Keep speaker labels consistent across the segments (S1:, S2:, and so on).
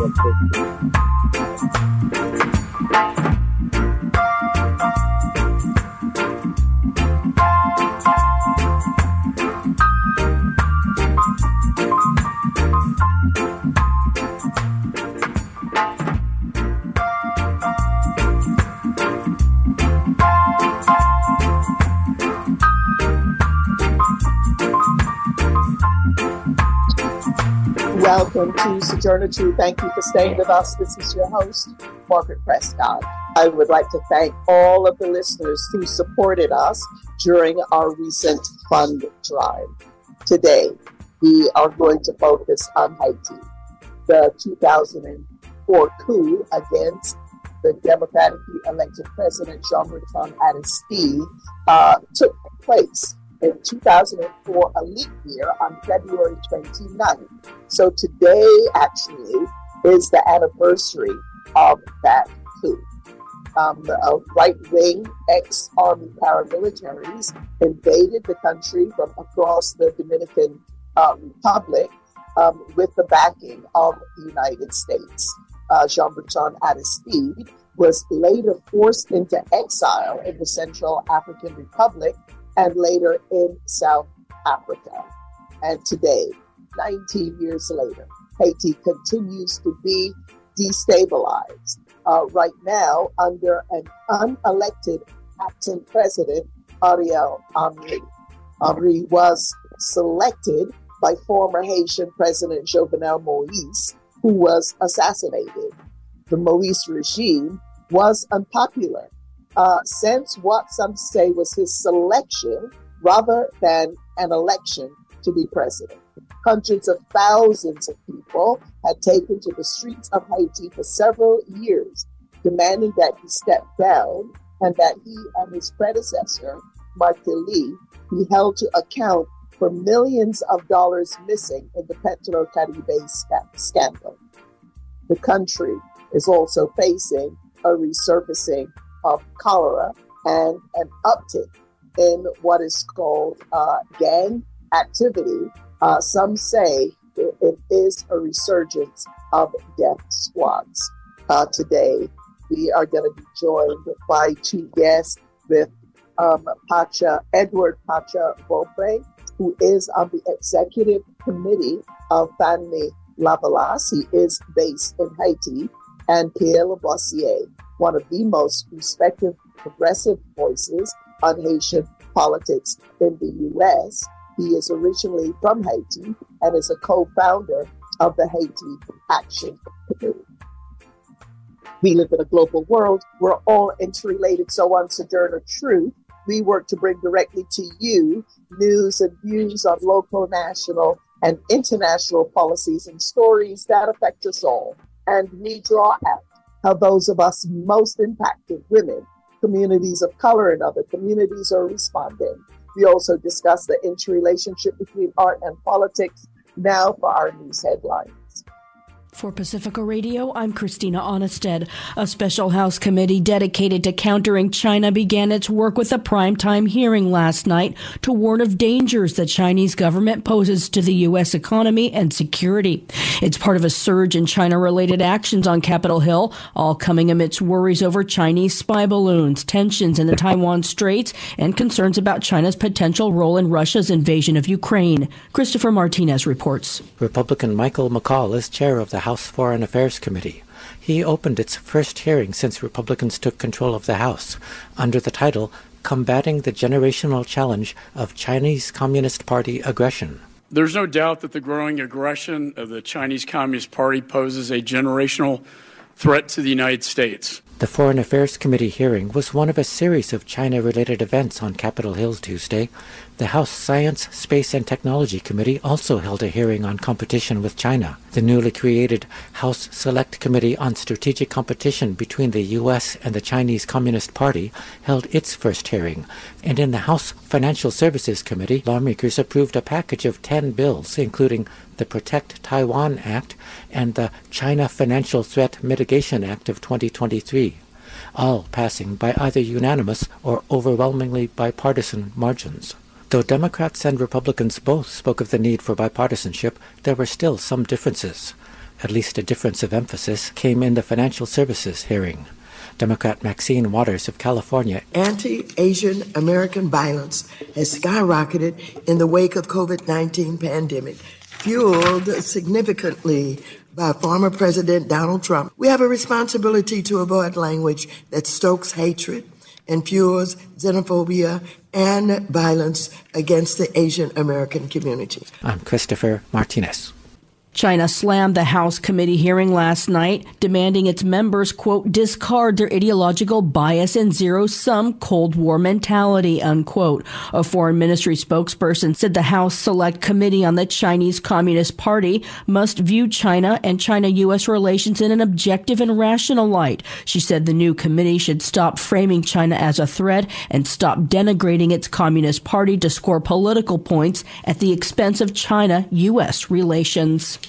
S1: Welcome to Sojourner Truth. Thank you for staying with us. This is your host, Margaret Prescott. I would like to thank all of the listeners who supported us during our recent fund drive. Today, we are going to focus on Haiti. The 2004 coup against the democratically elected president Jean-Bertrand Aristide uh, took place in 2004, a leap year on February 29th. So today actually is the anniversary of that coup. Um, the uh, right wing ex army paramilitaries invaded the country from across the Dominican uh, Republic um, with the backing of the United States. Uh, Jean Bertrand Aristide was later forced into exile in the Central African Republic and later in South Africa. And today, 19 years later, Haiti continues to be destabilized. Uh, right now, under an unelected acting president, Ariel Henry. Henry was selected by former Haitian President Jovenel Moise, who was assassinated. The Moise regime was unpopular uh, since what some say was his selection rather than an election to be president. Hundreds of thousands of people had taken to the streets of Haiti for several years, demanding that he step down and that he and his predecessor, Martelly, be held to account for millions of dollars missing in the Petro-Caribe scandal. The country is also facing a resurfacing of cholera and an uptick in what is called uh, gang activity. Uh, some say it, it is a resurgence of death squads. Uh, today, we are going to be joined by two guests with um, Pacha, Edward Pacha Vorbe, who is on the executive committee of Fanmi Lavalas. He is based in Haiti, and Pierre Labossiere, one of the most respected progressive voices on Haitian politics in the U.S. He is originally from Haiti and is a co-founder of the Haiti Action Committee. We live in a global world. We're all interrelated. So on Sojourner Truth, we work to bring directly to you news and views on local, national, and international policies and stories that affect us all. And we draw out how those of us most impacted, women, communities of color, and other communities are responding. We also discuss the interrelationship between art and politics now for our news headlines.
S2: For Pacifica Radio, I'm Christina Aanestad. A special House committee dedicated to countering China began its work with a primetime hearing last night to warn of dangers the Chinese government poses to the U.S. economy and security. It's part of a surge in China related actions on Capitol Hill, all coming amidst worries over Chinese spy balloons, tensions in the Taiwan Straits, and concerns about China's potential role in Russia's invasion of Ukraine. Christopher Martinez reports.
S3: Republican Michael McCaul is chair of the House Foreign Affairs Committee. He opened its first hearing since Republicans took control of the House under the title Combating the Generational Challenge of Chinese Communist Party Aggression.
S4: There's no doubt that the growing aggression of the Chinese Communist Party poses a generational threat to the United States.
S3: The Foreign Affairs Committee hearing was one of a series of China related events on Capitol Hill Tuesday. The House Science, Space and Technology Committee also held a hearing on competition with China. The newly created House Select Committee on Strategic Competition between the U.S. and the Chinese Communist Party held its first hearing. And in the House Financial Services Committee, lawmakers approved a package of 10 bills, including the Protect Taiwan Act and the China Financial Threat Mitigation Act of 2023 all passing by either unanimous or overwhelmingly bipartisan margins. Though Democrats and Republicans both spoke of the need for bipartisanship, there were still some differences. At least a difference of emphasis came in the financial services hearing. Democrat Maxine Waters of California.
S5: Anti Asian American violence has skyrocketed in the wake of COVID-19 pandemic, fueled significantly by former President Donald Trump. We have a responsibility to avoid language that stokes hatred and fuels xenophobia and violence against the Asian American community.
S3: I'm Christopher Martinez.
S2: China slammed the House committee hearing last night, demanding its members, quote, discard their ideological bias and zero sum Cold War mentality, unquote. A foreign ministry spokesperson said the House Select Committee on the Chinese Communist Party must view China and China U.S. relations in an objective and rational light. She said the new committee should stop framing China as a threat and stop denigrating its Communist Party to score political points at the expense of China U.S. relations.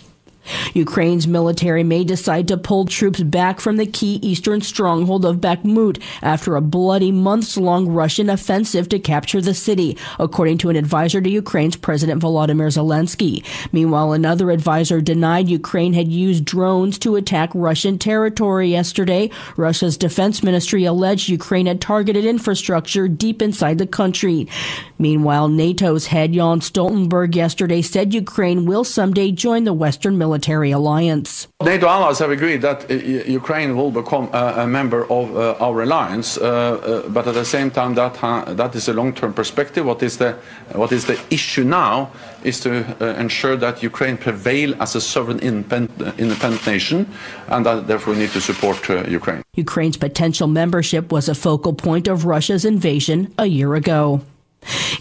S2: Ukraine's military may decide to pull troops back from the key eastern stronghold of Bakhmut after a bloody months long Russian offensive to capture the city, according to an advisor to Ukraine's President Volodymyr Zelensky. Meanwhile, another advisor denied Ukraine had used drones to attack Russian territory yesterday. Russia's defense ministry alleged Ukraine had targeted infrastructure deep inside the country. Meanwhile, NATO's head Jens Stoltenberg yesterday said Ukraine will someday join the Western military military alliance.
S6: NATO allies have agreed that Ukraine will become a, member of uh, our alliance, uh, uh but at the same time, that that is a long-term perspective. What is the what is the issue now is to uh, ensure that Ukraine prevail as a sovereign independent, independent nation, and that therefore we need to support uh, Ukraine.
S2: Ukraine's potential membership was a focal point of Russia's invasion a year ago.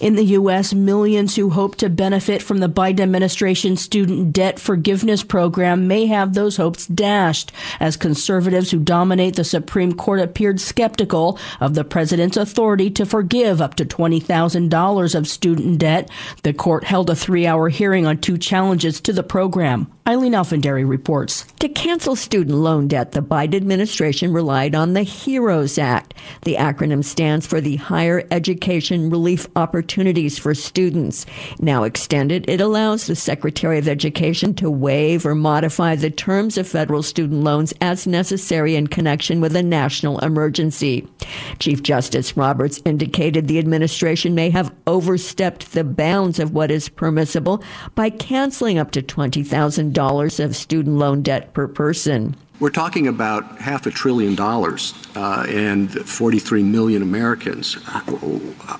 S2: In the U.S., millions who hope to benefit from the Biden administration student debt forgiveness program may have those hopes dashed as conservatives who dominate the Supreme Court appeared skeptical of the president's authority to forgive up to $20,000 of student debt. The court held a three hour hearing on two challenges to the program. Aileen Alfandary reports.
S7: To cancel student loan debt, the Biden administration relied on the HEROES Act. The acronym stands for the Higher Education Relief Opportunities for Students. Now extended, it allows the Secretary of Education to waive or modify the terms of federal student loans as necessary in connection with a national emergency. Chief Justice Roberts indicated the administration may have overstepped the bounds of what is permissible by canceling up to 20,000 dollars of student loan debt per person.
S8: We're talking about half a trillion dollars uh, and 43 million Americans.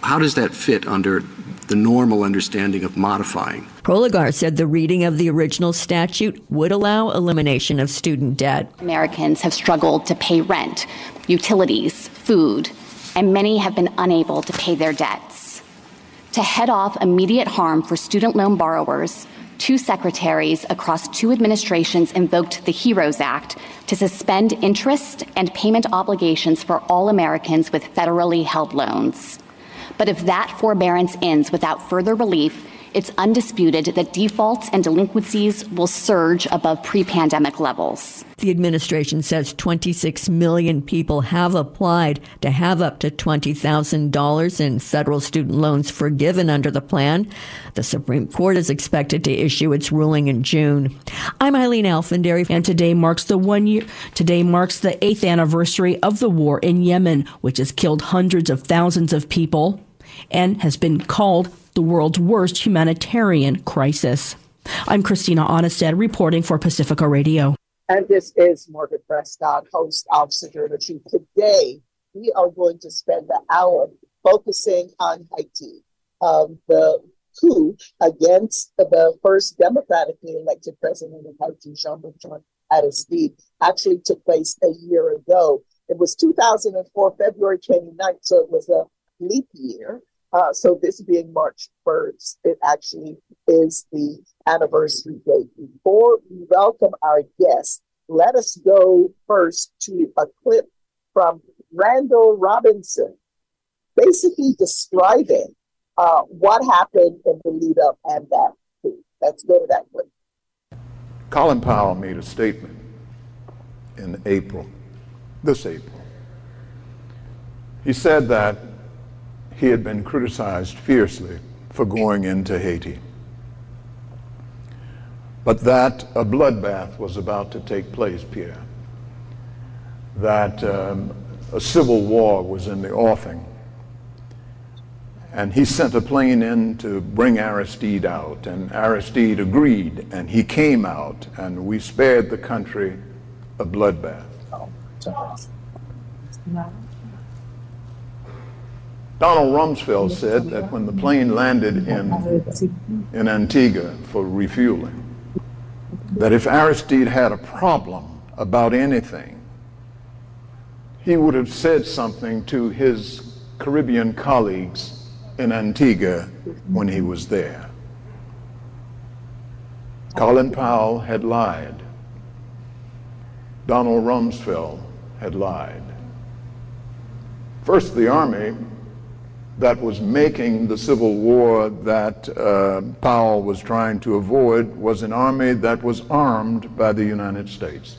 S8: How does that fit under the normal understanding of modifying?
S7: Prelogar said the reading of the original statute would allow elimination of student debt.
S9: Americans have struggled to pay rent, utilities, food, and many have been unable to pay their debts. To head off immediate harm for student loan borrowers, two secretaries across two administrations invoked the HEROES Act to suspend interest and payment obligations for all Americans with federally held loans. But if that forbearance ends without further relief, it's undisputed that defaults and delinquencies will surge above pre pandemic levels.
S7: The administration says 26 million people have applied to have up to $20,000 in federal student loans forgiven under the plan. The Supreme Court is expected to issue its ruling in June. I'm Aileen Alfandary,
S2: and today marks the one year. Today marks the eighth anniversary of the war in Yemen, which has killed hundreds of thousands of people and has been called the world's worst humanitarian crisis. I'm Christina Aanestad reporting for Pacifica Radio.
S1: And this is Margaret Prescott, host of Truth. Today, we are going to spend the hour focusing on Haiti. Um, the coup against the first democratically elected president of Haiti, Jean-Bertrand Aristide, actually took place a year ago. It was 2004, February 29th, so it was a leap year. Uh, so this being March 1st, it actually is the anniversary date. Before we welcome our guests, let us go first to a clip from Randall Robinson, basically describing uh, what happened in the lead up and that. Let's go to that clip.
S10: Colin Powell made a statement in April, this April. He said that he had been criticized fiercely for going into Haiti. but that a bloodbath was about to take place, Pierre. That um, a civil war was in the offing. And he sent a plane in to bring Aristide out, and Aristide agreed, and he came out, and we spared the country a bloodbath. Donald Rumsfeld said that when the plane landed in, in Antigua for refueling, that if Aristide had a problem about anything, he would have said something to his Caribbean colleagues in Antigua when he was there. Colin Powell had lied. Donald Rumsfeld had lied. First, the Army that was making the civil war that uh, Powell was trying to avoid was an army that was armed by the United States.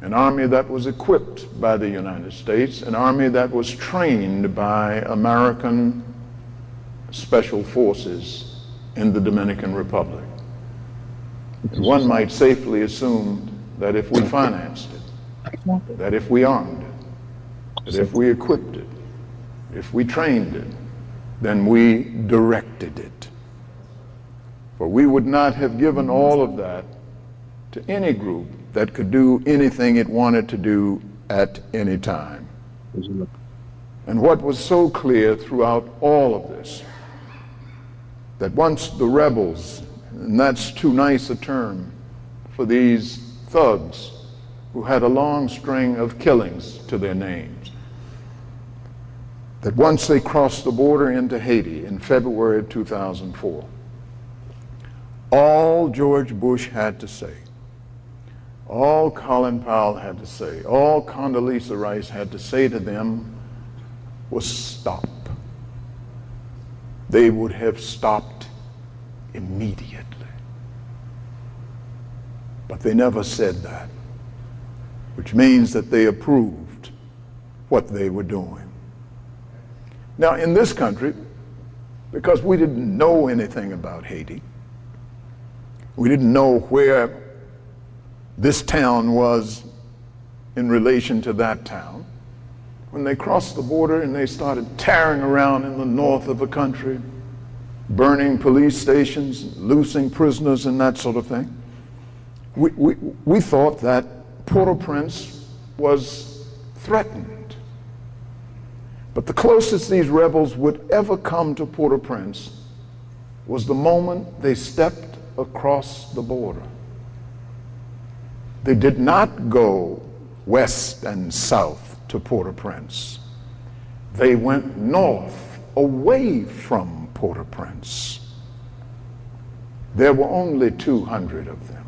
S10: An army that was equipped by the United States, an army that was trained by American special forces in the Dominican Republic. One might safely assume that if we financed it, that if we armed it, that if we equipped it, if we trained it, then we directed it. For we would not have given all of that to any group that could do anything it wanted to do at any time. And what was so clear throughout all of this, that once the rebels, and that's too nice a term for these thugs who had a long string of killings to their names, that once they crossed the border into Haiti in February of 2004, all George Bush had to say, all Colin Powell had to say, all Condoleezza Rice had to say to them was stop. They would have stopped immediately. But they never said that, which means that they approved what they were doing. Now, in this country, because we didn't know anything about Haiti, we didn't know where this town was in relation to that town. When they crossed the border and they started tearing around in the north of the country, burning police stations, loosing prisoners, and that sort of thing, we, we, we thought that Port au Prince was threatened. But the closest these rebels would ever come to Port au Prince was the moment they stepped across the border. They did not go west and south to Port au Prince. They went north, away from Port au Prince. There were only 200 of them.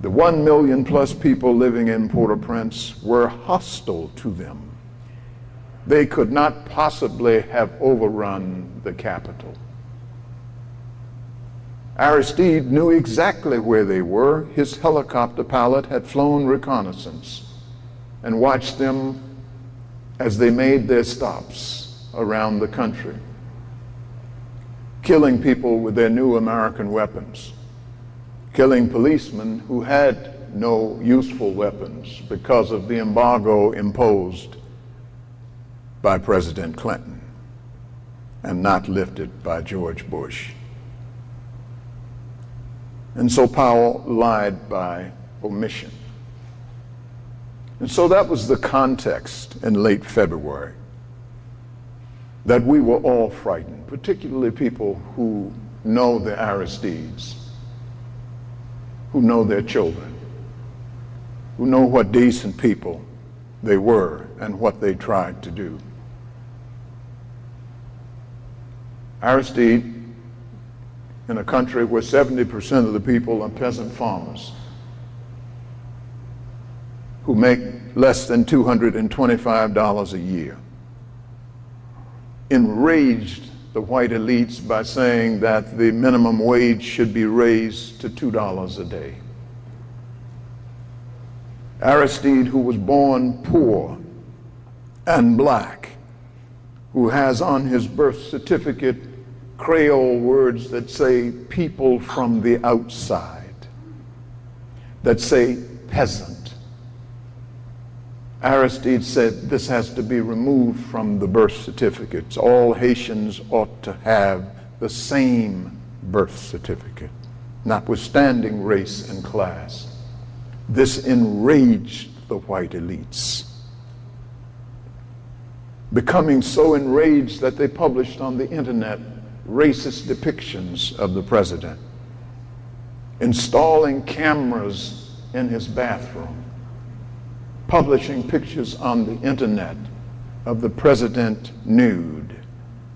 S10: The one million plus people living in Port au Prince were hostile to them they could not possibly have overrun the capital. Aristide knew exactly where they were. His helicopter pilot had flown reconnaissance and watched them as they made their stops around the country, killing people with their new American weapons, killing policemen who had no useful weapons because of the embargo imposed by President Clinton and not lifted by George Bush. And so Powell lied by omission. And so that was the context in late February that we were all frightened, particularly people who know the Aristides, who know their children, who know what decent people they were and what they tried to do. Aristide, in a country where 70% of the people are peasant farmers who make less than $225 a year, enraged the white elites by saying that the minimum wage should be raised to $2 a day. Aristide, who was born poor and black, who has on his birth certificate Creole words that say people from the outside, that say peasant. Aristide said this has to be removed from the birth certificates. All Haitians ought to have the same birth certificate, notwithstanding race and class. This enraged the white elites becoming so enraged that they published on the internet racist depictions of the president, installing cameras in his bathroom, publishing pictures on the internet of the president nude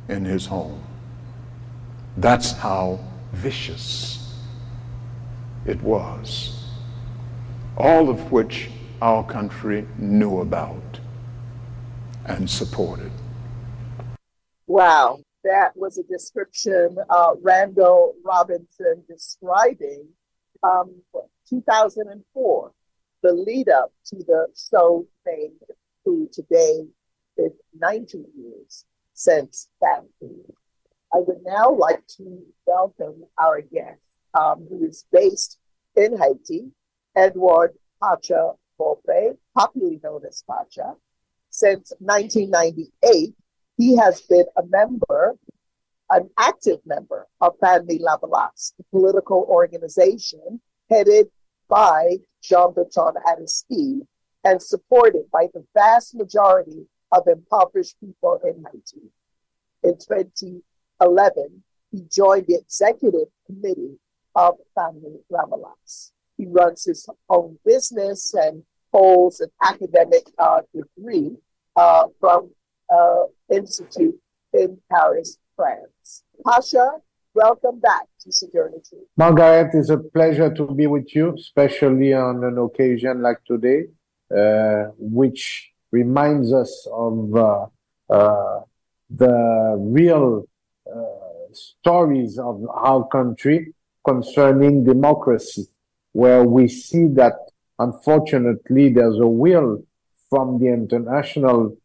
S10: in his home. That's how vicious it was. All of which our country knew about and supported.
S1: Wow, that was a description, uh, Randall Robinson describing um, 2004, the lead up to the show fame, who today is 19 years since that. I would now like to welcome our guest, um, who is based in Haiti, Edward Pacha Vorbe, popularly known as Pacha since 1998, he has been a member, an active member of Fanmi Lavalas, the political organization headed by Jean Bertrand Aristide and supported by the vast majority of impoverished people in Haiti. In 2011, he joined the executive committee of Fanmi Lavalas. He runs his own business and holds an academic uh, degree uh, from uh, Institute in Paris, France. Pacha, welcome back to Sojourner Truth.
S11: Margaret, it's a pleasure to be with you, especially on an occasion like today, uh, which reminds us of uh, uh, the real uh, stories of our country concerning democracy, where we see that unfortunately there's a will from the international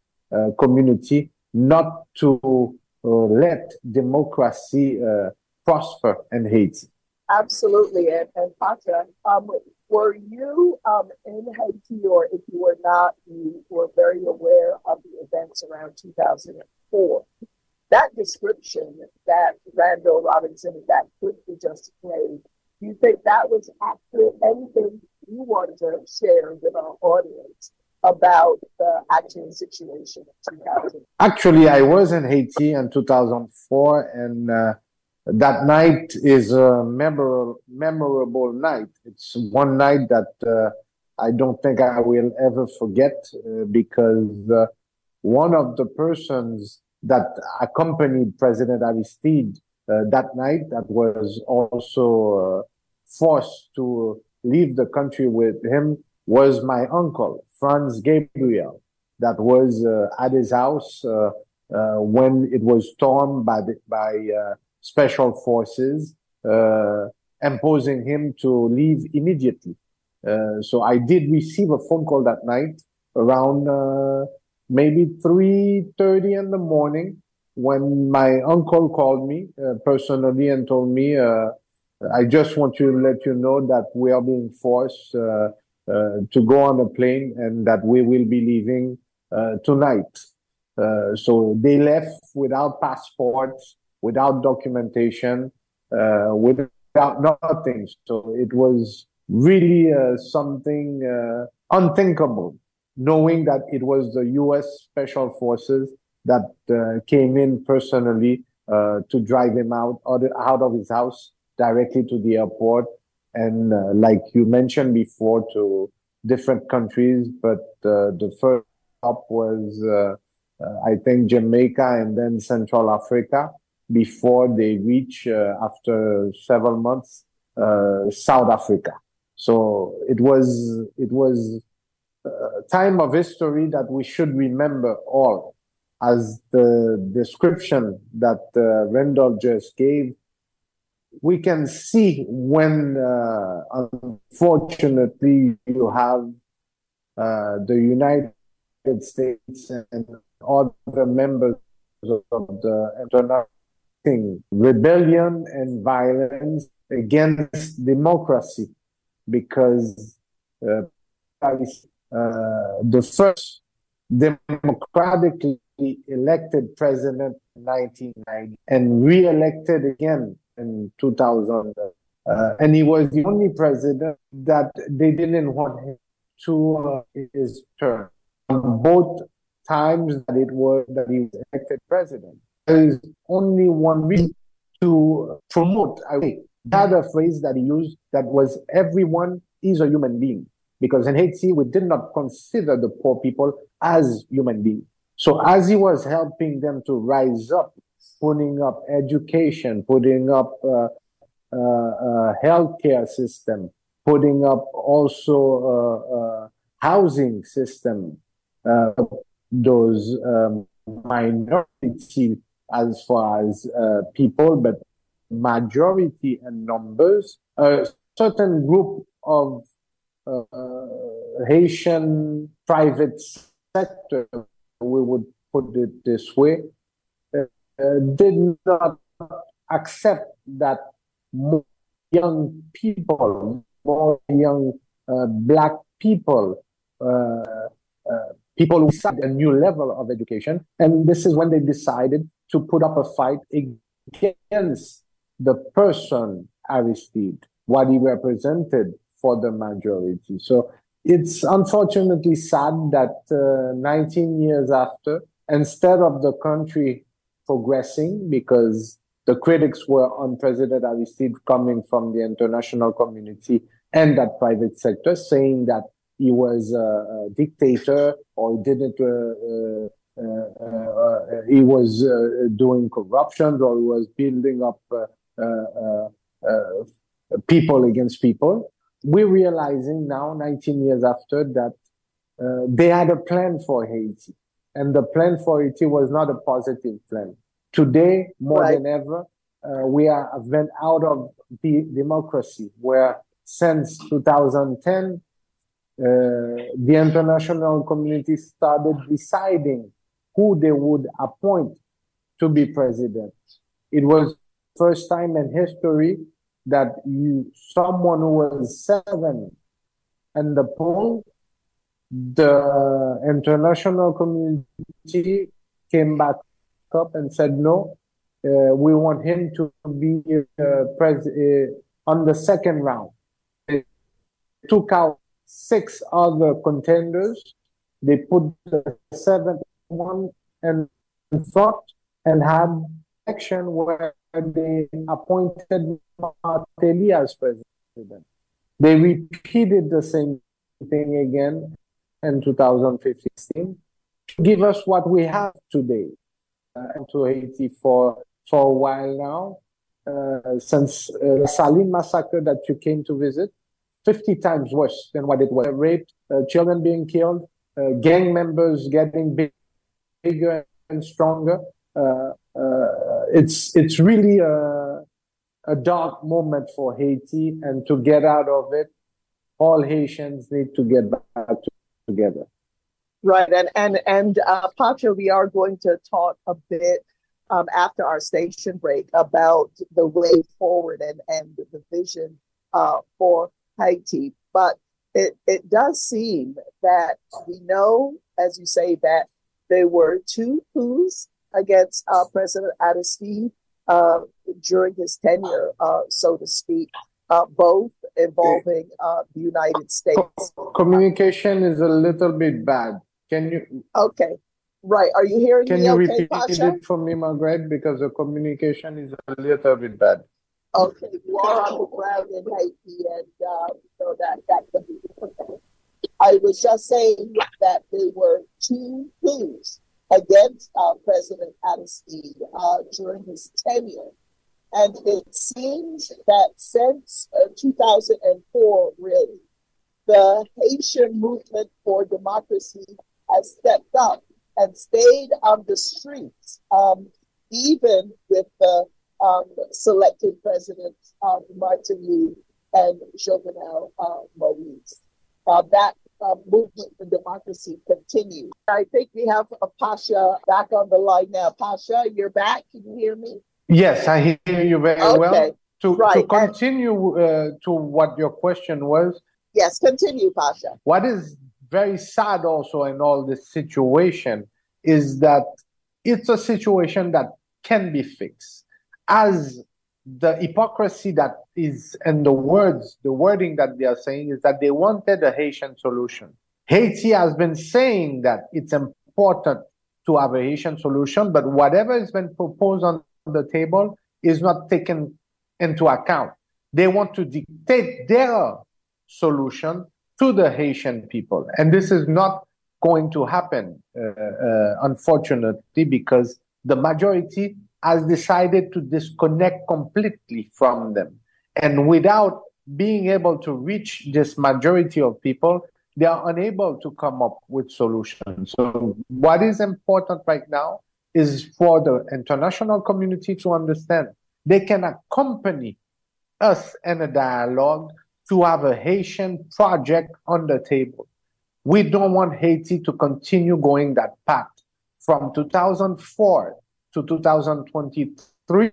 S11: community not to uh, let democracy uh, prosper in Haiti.
S1: Absolutely. And, and Pacha, um, were you um, in Haiti, or if you were not, you were very aware of the events around 2004? That description that Randall Robinson that quickly just played, do you think that was actually anything you wanted to share with our audience about the actual situation in 2000?
S11: Actually, I was in Haiti in 2004, and uh, that night is a memorable, memorable night. It's one night that uh, I don't think I will ever forget uh, because uh, one of the persons that accompanied President Aristide uh, that night, that was also uh, forced to leave the country with him, was my uncle, Frantz Gabriel, that was uh, at his house uh, uh, when it was stormed by, the, by uh, special forces, uh, imposing him to leave immediately. so I did receive a phone call that night around maybe 3.30 in the morning when my uncle called me personally and told me, I just want to let you know that we are being forced uh, uh, to go on a plane and that we will be leaving uh, tonight. Uh, so they left without passports, without documentation, without nothing. So it was really something unthinkable, knowing that it was the U.S. Special Forces that uh, came in personally uh, to drive him out out of his house directly to the airport and uh, like you mentioned before to different countries but uh, the first stop was uh, uh, i think jamaica and then central africa before they reach uh, after several months south africa. So it was it was time of history that we should remember all as the description that uh, Randall just gave we can see when, uh, unfortunately, you have uh, the United States and other members of the international rebellion and violence against democracy because uh, uh, the first democratically elected president in 1990 and re-elected again in 2000 uh, and he was the only president that they didn't want him to uh, his term both times that it was that he was elected president there is only one reason to promote I think the other phrase that he used that was everyone is a human being because in Haiti we did not consider the poor people as human beings. So as he was helping them to rise up, putting up education, putting up uh, uh, uh, healthcare system, putting up also uh, uh, housing system, those um, minority as far as people, but majority and numbers, a certain group of Haitian private sector, we would put it this way, did not accept that more young people, more young uh, black people, uh, uh, people who had a new level of education. And this is when they decided to put up a fight against the person Aristide, what he represented for the majority. So it's unfortunately sad that uh, 19 years after, instead of the country progressing, because the critics were on President Aristide coming from the international community and that private sector, saying that he was a, a dictator or didn't uh, uh, uh, uh he was uh, doing corruption or he was building up people against people we're realizing now, 19 years after, that uh, they had a plan for Haiti. And the plan for Haiti was not a positive plan. Today, more right. than ever, uh, we are went out of the democracy, where since 2010, uh, the international community started deciding who they would appoint to be president. It was first time in history that you someone who was seven and the poll, the international community came back up and said no, uh, we want him to be uh, pres- uh, on the second round. They took out six other contenders. They put the seventh one in front and had election where they appointed Martelly as president. They repeated the same thing again in 2015 to give us what we have today. Uh, to Haiti for for a while now, uh, since uh, the Saline massacre that you came to visit, 50 times worse than what it was. Rape, uh, children being killed, uh, gang members getting big, bigger and stronger. Uh, uh, it's it's really a, a dark moment for Haiti, and to get out of it, all Haitians need to get back together.
S1: Right, and and and uh, Pacha, we are going to talk a bit um, after our station break about the way forward and and the vision uh, for Haiti. But it it does seem that we know, as you say, that there were two coups against uh, President Aristide uh, during his tenure, uh, so to speak, uh, both involving uh, the United States.
S11: Communication is a little bit bad. Can you?
S1: Okay. Right. Are you hearing
S11: Can
S1: me?
S11: you
S1: okay,
S11: repeat
S1: Pacha?
S11: it for me, Margaret? Because the communication is a little bit bad.
S1: Okay, you are on the ground in Haiti, and uh, so that that could be. I was just saying that there were two coups against uh, President Aristide uh, during his tenure. And it seems that since uh, 2004, really, the Haitian movement for democracy has stepped up and stayed on the streets, um, even with the um, selected presidents, um, Martin and Jovenel uh, Moise. Uh, that uh, movement for democracy continue. I think we have a Pacha back on the line now. Pacha, you're back. Can you hear me?
S11: Yes, I hear you very okay. well. To,
S1: right.
S11: to continue uh, to what your question was.
S1: Yes, continue, Pacha.
S11: What is very sad also in all this situation is that it's a situation that can be fixed. As the hypocrisy that is in the words, the wording that they are saying is that they wanted a Haitian solution. Haiti has been saying that it's important to have a Haitian solution, but whatever has been proposed on the table is not taken into account. They want to dictate their solution to the Haitian people. And this is not going to happen, uh, uh, unfortunately, because the majority has decided to disconnect completely from them. And without being able to reach this majority of people, they are unable to come up with solutions. So, what is important right now is for the international community to understand they can accompany us in a dialogue to have a Haitian project on the table. We don't want Haiti to continue going that path. From 2004 to 2023,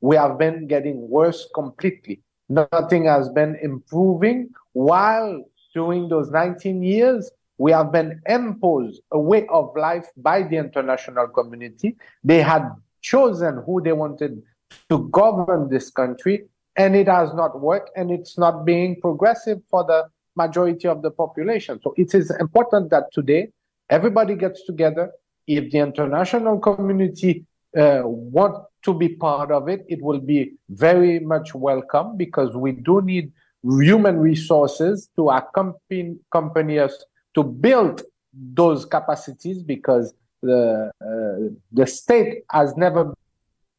S11: we have been getting worse completely. Nothing has been improving, while during those 19 years, we have been imposed a way of life by the international community. They had chosen who they wanted to govern this country, and it has not worked, and it's not being progressive for the majority of the population. So it is important that today everybody gets together. If the international community uh, want to be part of it, it will be very much welcome because we do need human resources to accompany, accompany us to build those capacities because the uh, the state has never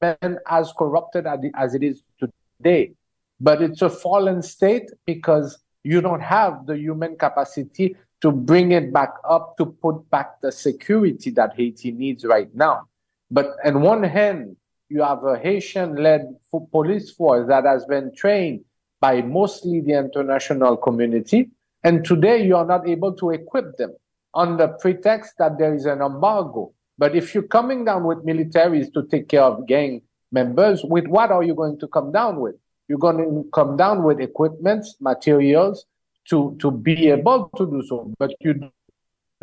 S11: been as corrupted as it is today. But it's a fallen state because you don't have the human capacity to bring it back up to put back the security that Haiti needs right now. But on one hand, you have a Haitian-led police force that has been trained by mostly the international community, and today you are not able to equip them on the pretext that there is an embargo. But if you're coming down with militaries to take care of gang members, with what are you going to come down with? You're going to come down with equipment, materials to, to be able to do so. But you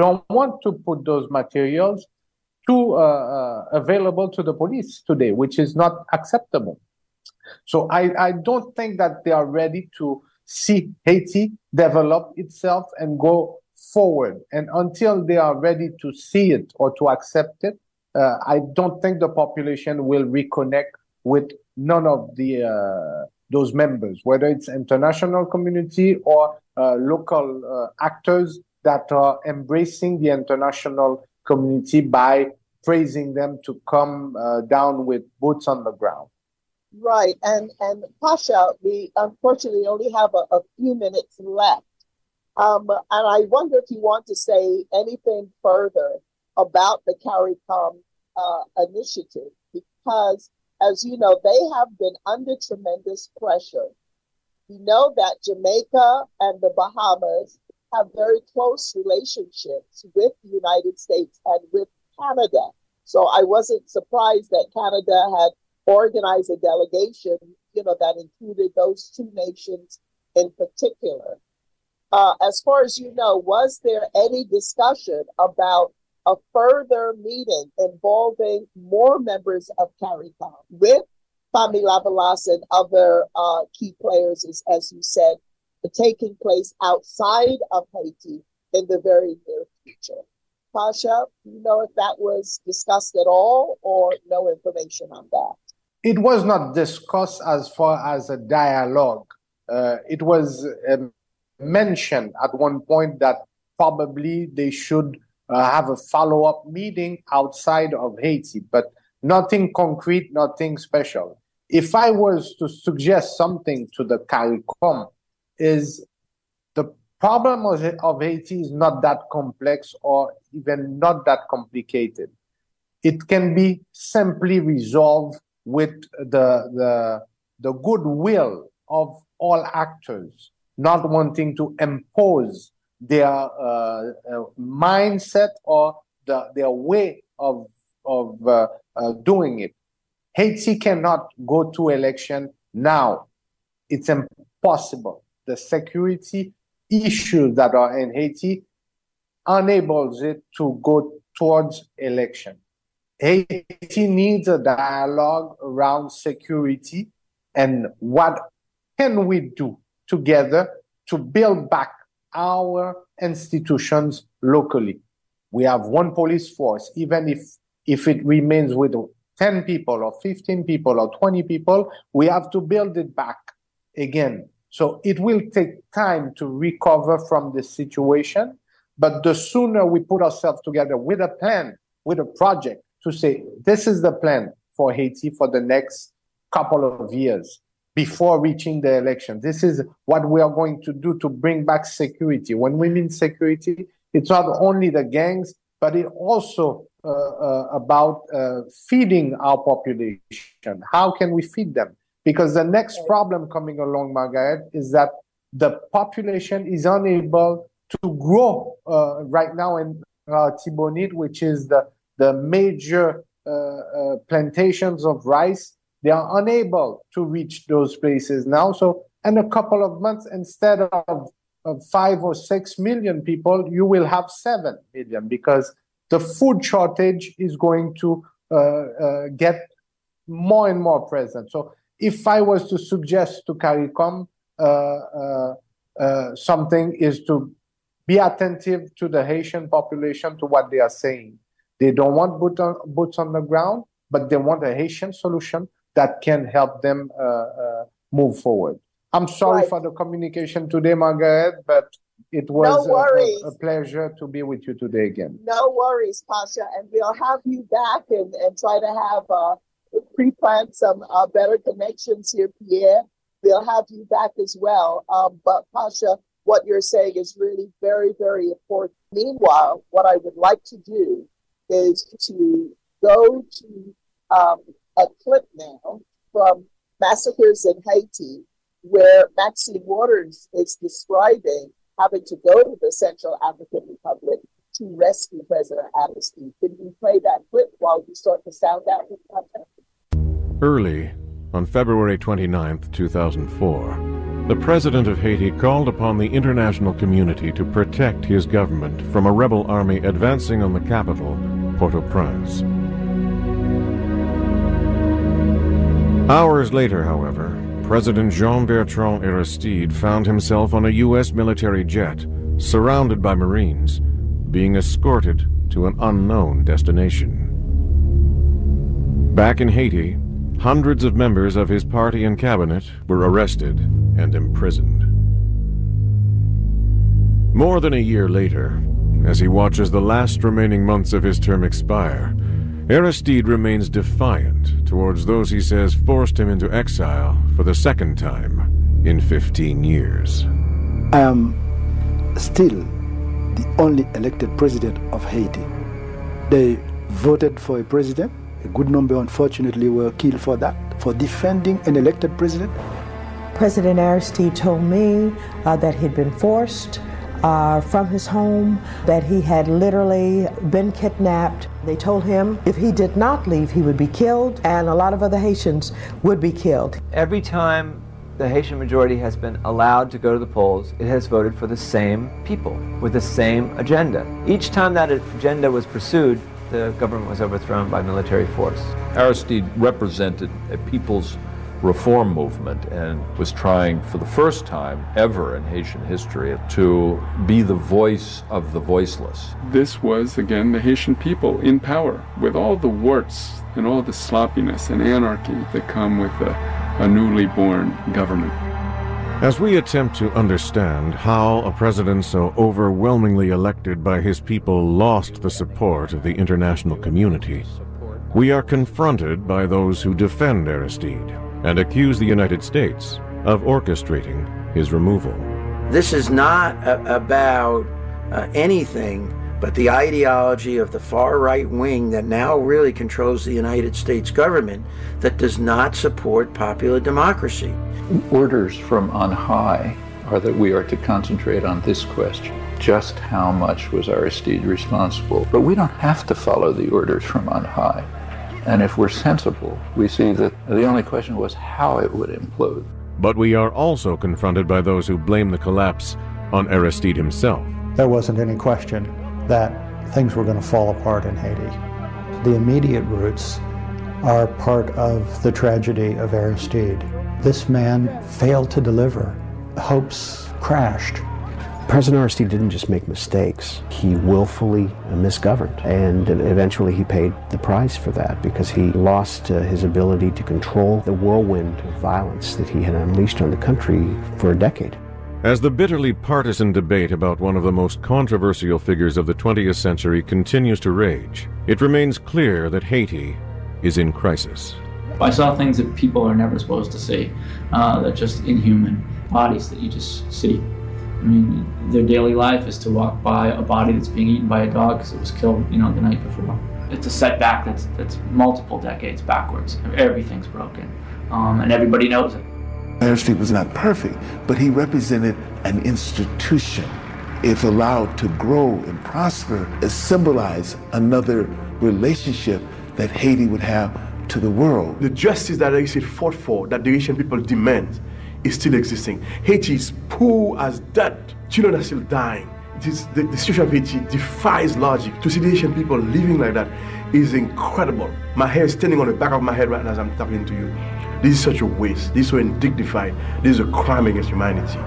S11: don't want to put those materials to uh, uh, available to the police today, which is not acceptable. So I, I don't think that they are ready to see Haiti develop itself and go forward. And until they are ready to see it or to accept it, uh, I don't think the population will reconnect with none of the uh, those members, whether it's international community or uh, local uh, actors that are embracing the international community by praising them to come uh, down with boots on the ground.
S1: Right, and and Pacha, we unfortunately only have a, a few minutes left, um, and I wonder if you want to say anything further about the CARICOM uh, initiative, because as you know, they have been under tremendous pressure. We know that Jamaica and the Bahamas have very close relationships with the United States and with Canada. So I wasn't surprised that Canada had organized a delegation, you know, that included those two nations in particular. Uh, as far as you know, was there any discussion about a further meeting involving more members of CARICOM with Fanmi Lavalas and other uh, key players, is, as you said, taking place outside of Haiti in the very near future. Pacha, do you know if that was discussed at all or no information on that?
S11: It was not discussed as far as a dialogue. Uh, it was um, mentioned at one point that probably they should uh, have a follow up meeting outside of Haiti, but nothing concrete, nothing special. If I was to suggest something to the CARICOM, is the problem of, of Haiti is not that complex or even not that complicated. It can be simply resolved with the, the, the goodwill of all actors, not wanting to impose their uh, uh, mindset or the, their way of, of uh, uh doing it. Haiti cannot go to election now. It's impossible. The security issues that are in Haiti enables it to go towards election. Haiti needs a dialogue around security and what can we do together to build back our institutions locally. We have one police force, even if if it remains with 10 people or 15 people or 20 people, we have to build it back again. So it will take time to recover from this situation. But the sooner we put ourselves together with a plan, with a project to say, this is the plan for Haiti for the next couple of years before reaching the election. This is what we are going to do to bring back security. When we mean security, it's not only the gangs, but it also uh, uh, about uh, feeding our population. How can we feed them? Because the next problem coming along, Margaret, is that the population is unable to grow uh, right now in uh, Tibonite, which is the, the major uh, plantations of rice they are unable to reach those places now. So, in a couple of months, instead of, of five or six million people, you will have seven million because the food shortage is going to uh, uh, get more and more present. So, if I was to suggest to CARICOM uh, uh, uh, something, is to be attentive to the Haitian population to what they are saying. They don't want boot on, boots on the ground, but they want a Haitian solution that can help them uh, uh, move forward. I'm sorry right. for the communication today, Margaret, but it was
S1: no
S11: a, a, pleasure to be with you today again.
S1: No worries, Pacha, and we'll have you back and, and try to have uh, pre-plan some uh, better connections here, Pierre. We'll have you back as well. Um, but Pacha, what you're saying is really very, very important. Meanwhile, what I would like to do is to go to um, a clip now from massacres in Haiti, where Maxine Waters is describing having to go to the Central African Republic to rescue President Aristide. Can you play that clip while we start to sound out the content?
S12: Early on February 29, 2004, the president of Haiti called upon the international community to protect his government from a rebel army advancing on the capital, Port au Prince. Hours later, however, President Jean Bertrand Aristide found himself on a U.S. military jet, surrounded by Marines, being escorted to an unknown destination. Back in Haiti, hundreds of members of his party and cabinet were arrested and imprisoned. More than a year later, as he watches the last remaining months of his term expire, Aristide remains defiant towards those he says forced him into exile for the second time in 15 years.
S13: I am still the only elected president of Haiti. They voted for a president. A good number, unfortunately, were killed for that, for defending an elected president.
S14: President Aristide told me uh, that he'd been forced uh, from his home, that he had literally been kidnapped. They told him if he did not leave, he would be killed, and a lot of other Haitians would be killed.
S15: Every time the Haitian majority has been allowed to go to the polls, it has voted for the same people with the same agenda. Each time that agenda was pursued, the government was overthrown by military force.
S16: Aristide represented a people's reform movement and was trying for the first time ever in Haitian history to be the voice of the voiceless.
S17: This was, again, the Haitian people in power with all the warts and all the sloppiness and anarchy that come with a, a newly born government.
S12: As we attempt to understand how a president so overwhelmingly elected by his people lost the support of the international community, we are confronted by those who defend Aristide and accused the United States of orchestrating his removal.
S18: This is not a- about uh, anything but the ideology of the far right wing that now really controls the United States government that does not support popular democracy.
S19: Orders from on high are that we are to concentrate on this question just how much was Aristide responsible? But we don't have to follow the orders from on high. And if we're sensible, we see that the only question was how it would implode.
S12: But we are also confronted by those who blame the collapse on Aristide himself.
S20: There wasn't any question that things were going to fall apart in Haiti. The immediate roots are part of the tragedy of Aristide. This man failed to deliver. Hopes crashed.
S21: President Aristide didn't just make mistakes, he willfully misgoverned. And eventually he paid the price for that because he lost uh, his ability to control the whirlwind of violence that he had unleashed on the country for a decade.
S12: As the bitterly partisan debate about one of the most controversial figures of the 20th century continues to rage, it remains clear that Haiti is in crisis.
S22: I saw things that people are never supposed to see, uh, that just inhuman bodies that you just see. I mean, their daily life is to walk by a body that's being eaten by a dog because it was killed, you know, the night before. It's a setback that's that's multiple decades backwards. Everything's broken, um, and everybody knows it.
S23: Aristide was not perfect, but he represented an institution. If allowed to grow and prosper, it symbolized another relationship that Haiti would have to the world.
S24: The justice that Aristide fought for, that the Haitian people demand, is still existing. Haiti is poor as dirt. Children are still dying. Is, the, the situation of Haiti defies logic. To see the Haitian people living like that is incredible. My hair is standing on the back of my head right now as I'm talking to you. This is such a waste. This is so undignified. This is a crime against humanity.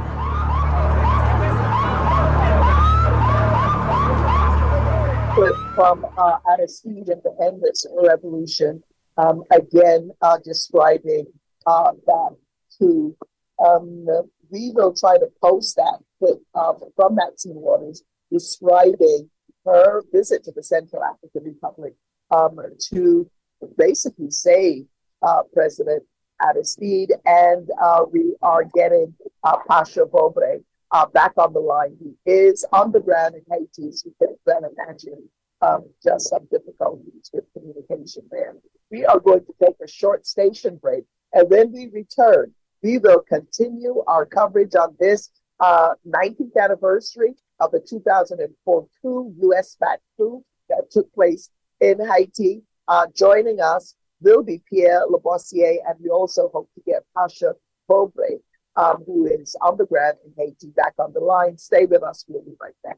S1: From uh, Aristide Independence Revolution, um, again uh, describing uh, that to um, we will try to post that clip uh, from Maxine Waters describing her visit to the Central African Republic um, to basically save uh, President Aristide. And uh, we are getting uh, Pacha Vorbe uh, back on the line. He is on the ground in Haiti, as you can imagine. Um, just some difficulties with communication there. We are going to take a short station break, and when we return, we will continue our coverage on this uh, 19th anniversary of the 2004 coup, U.S. backed coup that took place in Haiti. Uh, joining us will be Pierre Labossiere, and we also hope to get Pacha Vorbe, um, who is on the ground in Haiti, back on the line. Stay with us. We'll be right back.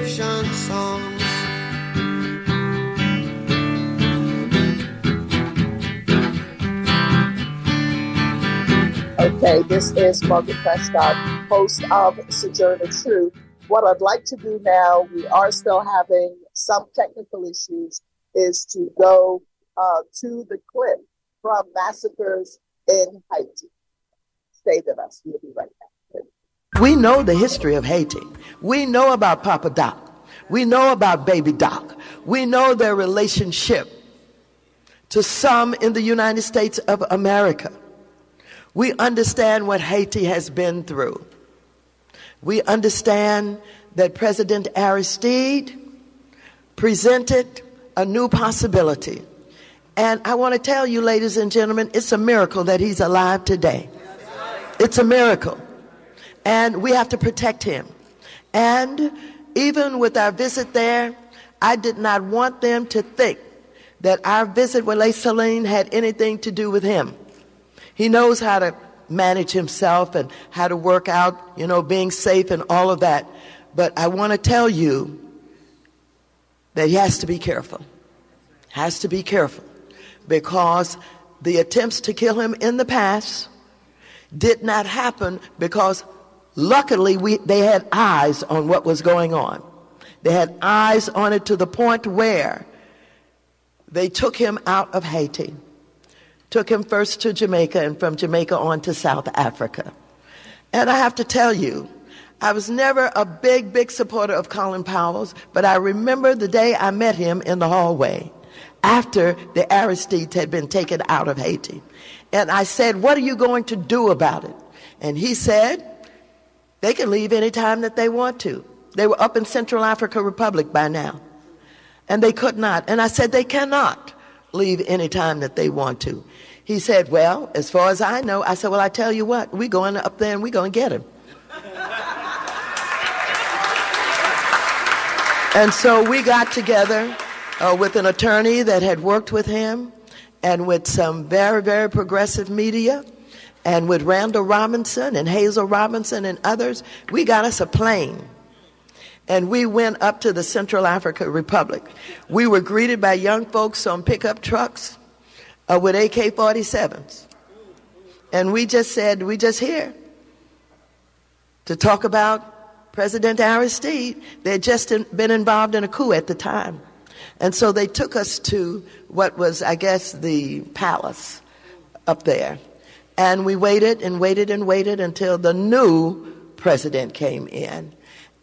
S1: Okay, this is Margaret Prescott, host of Sojourner Truth. What I'd like to do now, we are still having some technical issues, is to go uh, to the clip from massacres in Haiti. Stay with us. We'll be right back.
S25: We know the history of Haiti. We know about Papa Doc. We know about Baby Doc. We know their relationship to some in the United States of America. We understand what Haiti has been through. We understand that President Aristide presented a new possibility. And I want to tell you, ladies and gentlemen, it's a miracle that he's alive today. It's a miracle. And we have to protect him. And even with our visit there, I did not want them to think that our visit with Les Saline had anything to do with him. He knows how to manage himself and how to work out, you know, being safe and all of that. But I want to tell you that he has to be careful. Has to be careful because the attempts to kill him in the past did not happen because luckily we, they had eyes on what was going on. They had eyes on it to the point where they took him out of Haiti, took him first to Jamaica, and from Jamaica on to South Africa. And I have to tell you, I was never a big, big supporter of Colin Powell's, but I remember the day I met him in the hallway after the Aristides had been taken out of Haiti. And I said, What are you going to do about it? And he said, They can leave anytime that they want to. They were up in Central Africa Republic by now. And they could not. And I said, They cannot leave anytime that they want to. He said, Well, as far as I know, I said, Well, I tell you what, we're going up there and we're going to get him. and so we got together uh, with an attorney that had worked with him and with some very, very progressive media and with Randall Robinson and Hazel Robinson and others. We got us a plane and we went up to the Central Africa Republic. We were greeted by young folks on pickup trucks uh, with AK 47s. And we just said, we just here to talk about President Aristide. They had just in, been involved in a coup at the time. And so they took us to what was, I guess, the palace up there. And we waited and waited and waited until the new president came in.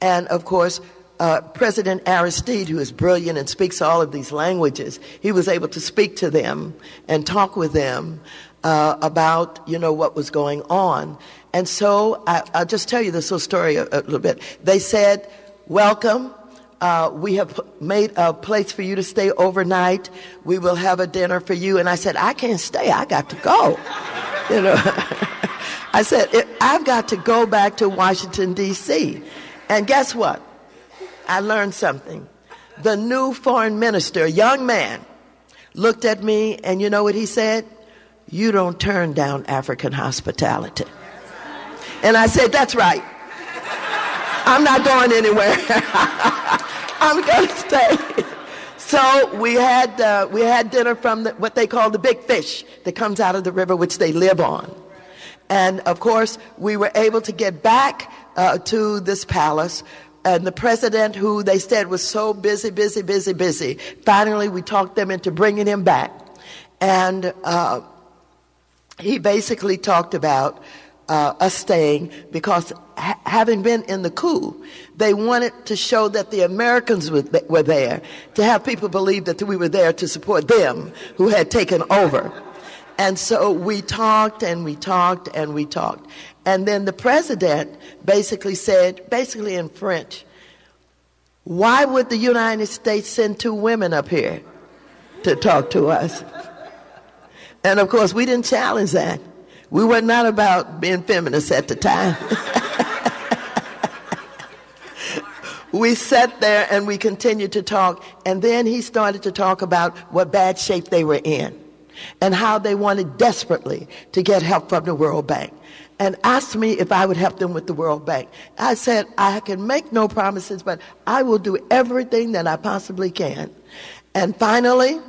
S25: And of course, uh, President Aristide, who is brilliant and speaks all of these languages, he was able to speak to them and talk with them uh, about, you know, what was going on. And so I, will just tell you this little story a, a, little bit. They said, welcome. Uh, we have made a place for you to stay overnight. We will have a dinner for you. And I said, I can't stay. I got to go. you know, I said, I've got to go back to Washington, D.C. And guess what? I learned something. The new foreign minister, young man, looked at me and you know what he said? You don't turn down African hospitality. And I said, That's right. I'm not going anywhere. I'm going to stay. So we had, uh, we had dinner from the, what they call the big fish that comes out of the river, which they live on. And of course, we were able to get back uh, to this palace. And the president, who they said was so busy, busy, busy, busy, finally we talked them into bringing him back. And uh, he basically talked about uh, us staying because ha- having been in the coup, they wanted to show that the Americans were, th- were there, to have people believe that we were there to support them who had taken over. And so we talked and we talked and we talked. And then the president basically said, basically in French, why would the United States send two women up here to talk to us? And of course, we didn't challenge that. We were not about being feminists at the time. we sat there and we continued to talk. And then he started to talk about what bad shape they were in and how they wanted desperately to get help from the World Bank and asked me if I would help them with the World Bank. I said, I can make no promises, but I will do everything that I possibly can. And finally,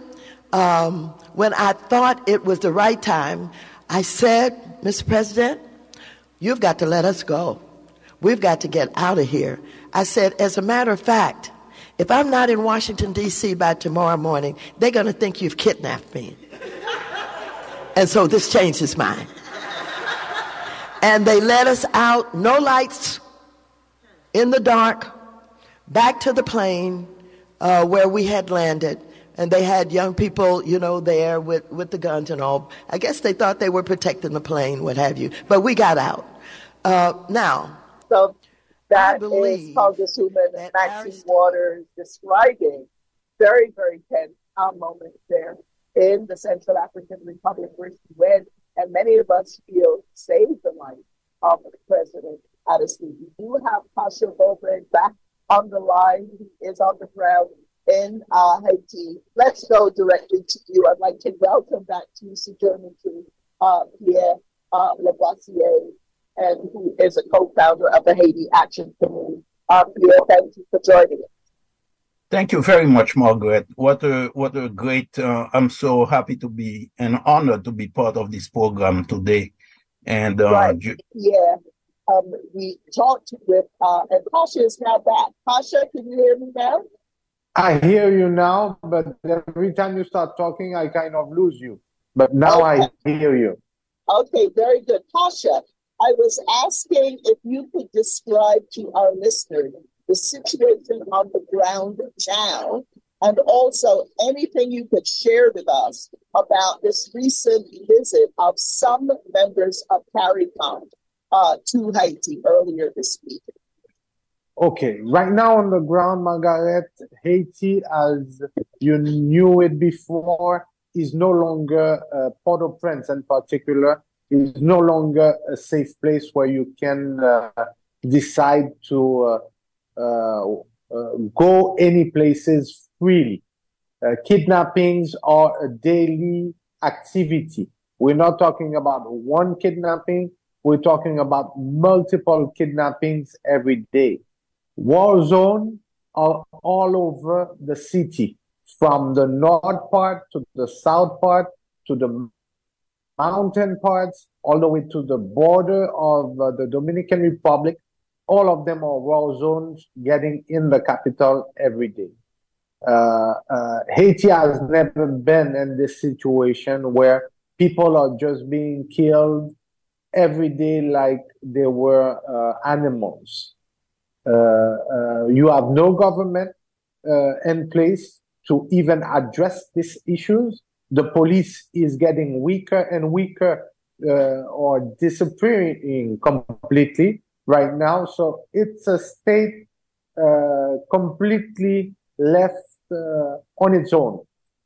S25: um, when I thought it was the right time, I said, Mr. President, You've got to let us go. We've got to get out of here. I said, As a matter of fact, if I'm not in Washington, D.C. by tomorrow morning, they're going to think you've kidnapped me. and so this changed his mind. And they let us out, no lights, in the dark, back to the plane uh, where we had landed. And they had young people, you know, there with, with the guns and all. I guess they thought they were protecting the plane, what have you. But we got out. Uh, now,
S1: so that is Congresswoman Maxine Waters describing very, very tense uh, moments there in the Central African Republic where she went, and many of us feel saved the life of the president Aristide. We do have Pacha Vorbe back on the line. He is on the ground in uh, Haiti. Let's go directly to you. I'd like to welcome back to Sojourner to uh, Pierre uh, Labossiere, and who is a co-founder of the Haiti Action Committee. Uh, Pierre, thank you for joining us.
S26: Thank you very much, Margaret. What a what a great! Uh, I'm so happy to be and honored to be part of this program today. And uh,
S1: right. yeah, um, we talked with, uh, and Pacha is now back. Pacha, can you hear me now?
S11: I hear you now, but every time you start talking, I kind of lose you. But now okay. I hear you.
S1: Okay, very good. Pacha, I was asking if you could describe to our listeners the situation on the ground now, and also anything you could share with us about this recent visit of some members of CARICOM uh, to Haiti earlier this week.
S11: Okay, right now on the ground, Margaret, Haiti, as you knew it before, is no longer uh, Port-au-Prince in particular, is no longer a safe place where you can uh, decide to uh, go any places freely. Uh, kidnappings are a daily activity. We're not talking about one kidnapping, we're talking about multiple kidnappings every day. War zones are all over the city, from the north part to the south part to the mountain parts, all the way to the border of uh, the Dominican Republic. All of them are war zones getting in the capital every day. Uh, uh, Haiti has never been in this situation where people are just being killed every day like they were uh, animals. Uh, uh, you have no government uh, in place to even address these issues. The police is getting weaker and weaker or disappearing completely right now. So it's a state uh, completely left uh, on its own.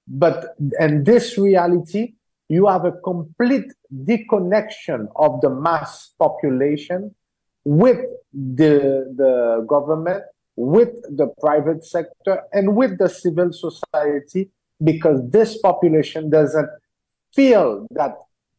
S11: But and this reality you have a complete disconnection of the mass population with the, the government, with the private sector, and with the civil society, because this population doesn't feel that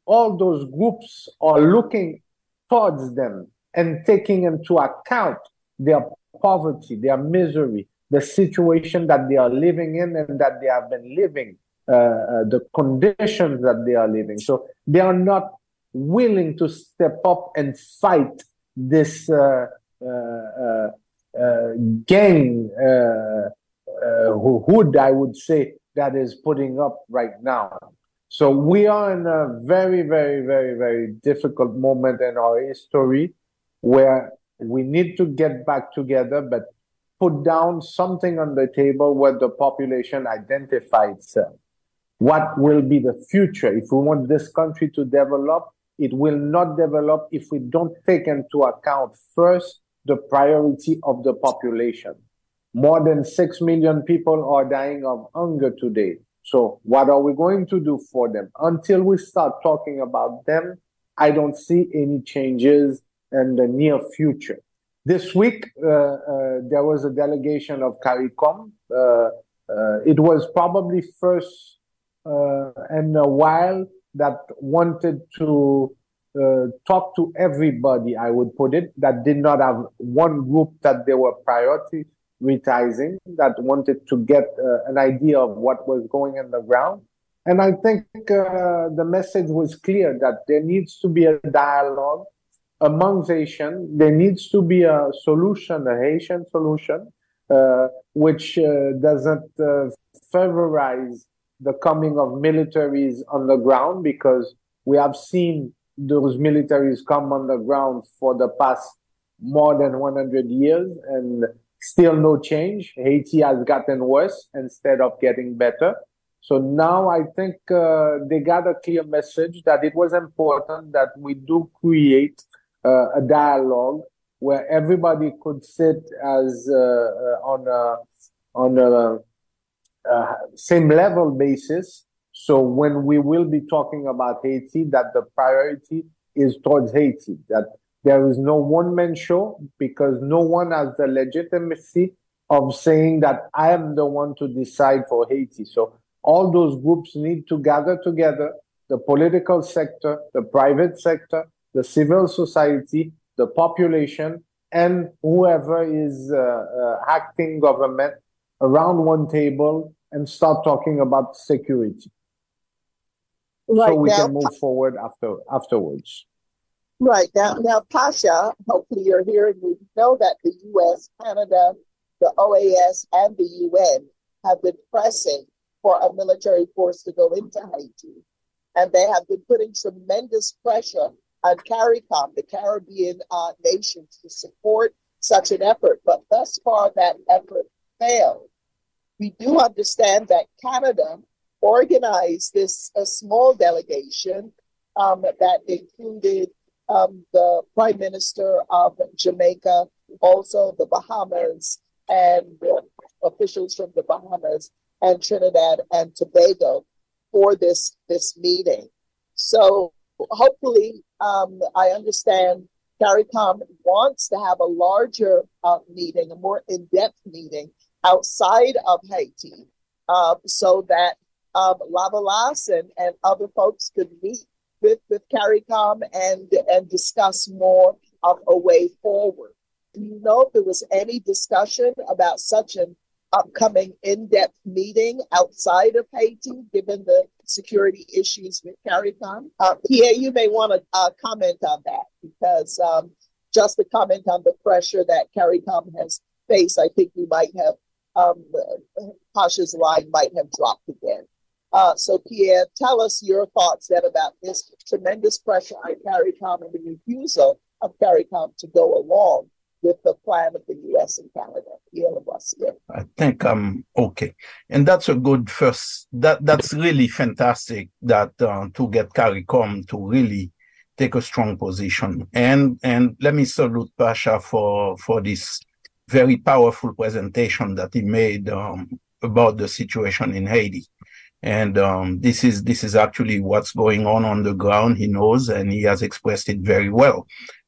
S11: all those groups are looking towards them and taking into account their poverty, their misery, the situation that they are living in and that they have been living uh, uh, the conditions that they are living. So they are not willing to step up and fight this uh, gang hood, I would say, that is putting up right now. So we are in a very, very, very, very difficult moment in our history where we need to get back together, but put down something on the table where the population identify itself what will be the future. If we want this country to develop, it will not develop if we don't take into account first the priority of the population. More than 6 million people are dying of hunger today. So, what are we going to do for them? Until we start talking about them, I don't see any changes in the near future. This week, uh, uh, there was a delegation of CARICOM. Uh, it was probably first and a while that wanted to uh, talk to everybody, I would put it, that did not have one group that they were prioritizing, that wanted to get uh, an idea of what was going on the ground. And I think uh, the message was clear that there needs to be a dialogue, amongst Haitian, there needs to be a solution, a Haitian solution, uh, which uh, doesn't uh, favorize the coming of militaries on the ground because we have seen those militaries come on the ground for the past more than 100 years and still no change. Haiti has gotten worse instead of getting better. So now I think uh, they got a clear message that it was important that we do create uh, a dialogue where everybody could sit as uh, uh on a on a uh, same level basis. So when we will be talking about Haiti, that the priority is towards Haiti, that there is no one man show because no one has the legitimacy of saying that I am the one to decide for Haiti. So all those groups need to gather together the political sector, the private sector, the civil society, the population, and whoever is uh, uh, acting government around one table and start talking about security. Right so we now, can move forward after afterwards.
S1: Right now, now, Pacha, hopefully you're hearing. We know that the U.S., Canada, the OAS, and the UN have been pressing for a military force to go into Haiti, and they have been putting tremendous pressure on CARICOM, the Caribbean uh, nations, to support such an effort. But thus far, that effort failed. We do understand that Canada organized this a small delegation um, that included um, the Prime Minister of Jamaica, also the Bahamas, and officials from the Bahamas and Trinidad and Tobago for this this meeting. So hopefully, um, I understand CARICOM wants to have a larger uh, meeting, a more in-depth meeting outside of Haiti, uh, so that um, Lavalas and, and other folks could meet with, with CARICOM and, and discuss more of a way forward. Do you know if there was any discussion about such an upcoming in-depth meeting outside of Haiti, given the security issues with CARICOM? Uh, Pierre, you may want to uh, comment on that because um, just to comment on the pressure that CARICOM has faced, I think you might have um, Pacha's line might have dropped again. Uh, so, Pierre, tell us your thoughts then about this tremendous pressure on CARICOM and the refusal of CARICOM to go along with the plan of the U.S. and Canada.
S26: I think I'm okay, and that's a good first. That that's really fantastic. That uh, to get CARICOM to really take a strong position, and and let me salute Pacha for for this very powerful presentation that he made um, about the situation in Haiti and um, this is this is actually what's going on on the ground. He knows, and he has expressed it very well.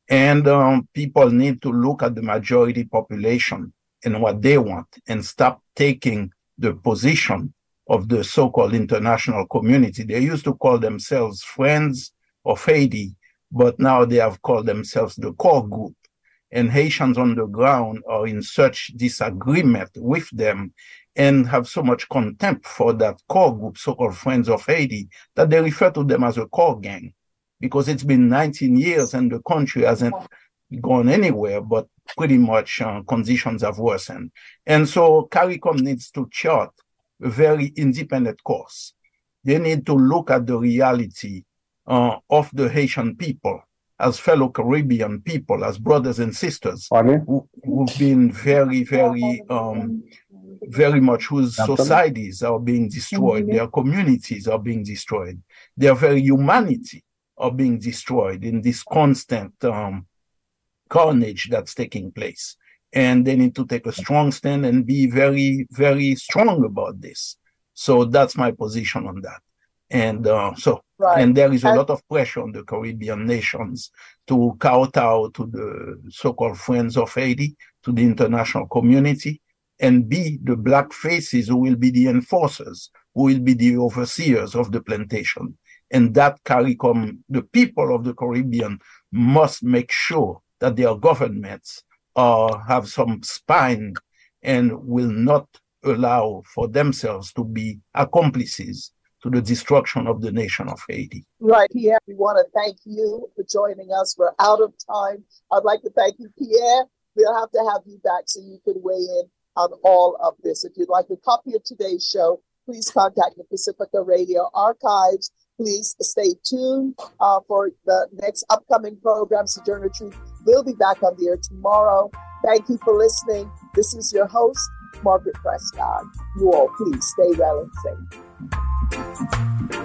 S26: And um, people need to look at the majority population and what they want, and stop taking the position of the so-called international community. They used to call themselves friends of Haiti, but now they have called themselves the core group. And Haitians on the ground are in such disagreement with them and have so much contempt for that core group, so-called Friends of Haiti, that they refer to them as a core gang, because it's been 19 years and the country hasn't gone anywhere, but pretty much uh, conditions have worsened. And so CARICOM needs to chart a very independent course. They need to look at the reality uh, of the Haitian people as fellow Caribbean people, as brothers and sisters who, have been very, very um, very much whose societies are being destroyed, their communities are being destroyed, their very humanity are being destroyed in this constant um, carnage that's taking place. And they need to take a strong stand and be very, very strong about this. So that's my position on that. And uh, so, right. and there is a lot of pressure on the Caribbean nations to kowtow to the so-called friends of Haiti, to the international community, and be the black faces who will be the enforcers, who will be the overseers of the plantation. And that CARICOM, the people of the Caribbean must make sure that their governments uh, have some spine and will not allow for themselves to be accomplices to the destruction of the nation of Haiti.
S1: Right, Pierre. We want to thank you for joining us. We're out of time. I'd like to thank you, Pierre. We'll have to have you back so you can weigh in on all of this. If you'd like a copy of today's show, please contact the Pacifica Radio Archives. Please stay tuned uh, for the next upcoming program. Sojourner Truth will be back on the air tomorrow. Thank you for listening. This is your host, Margaret Prescott. You all please stay well and safe.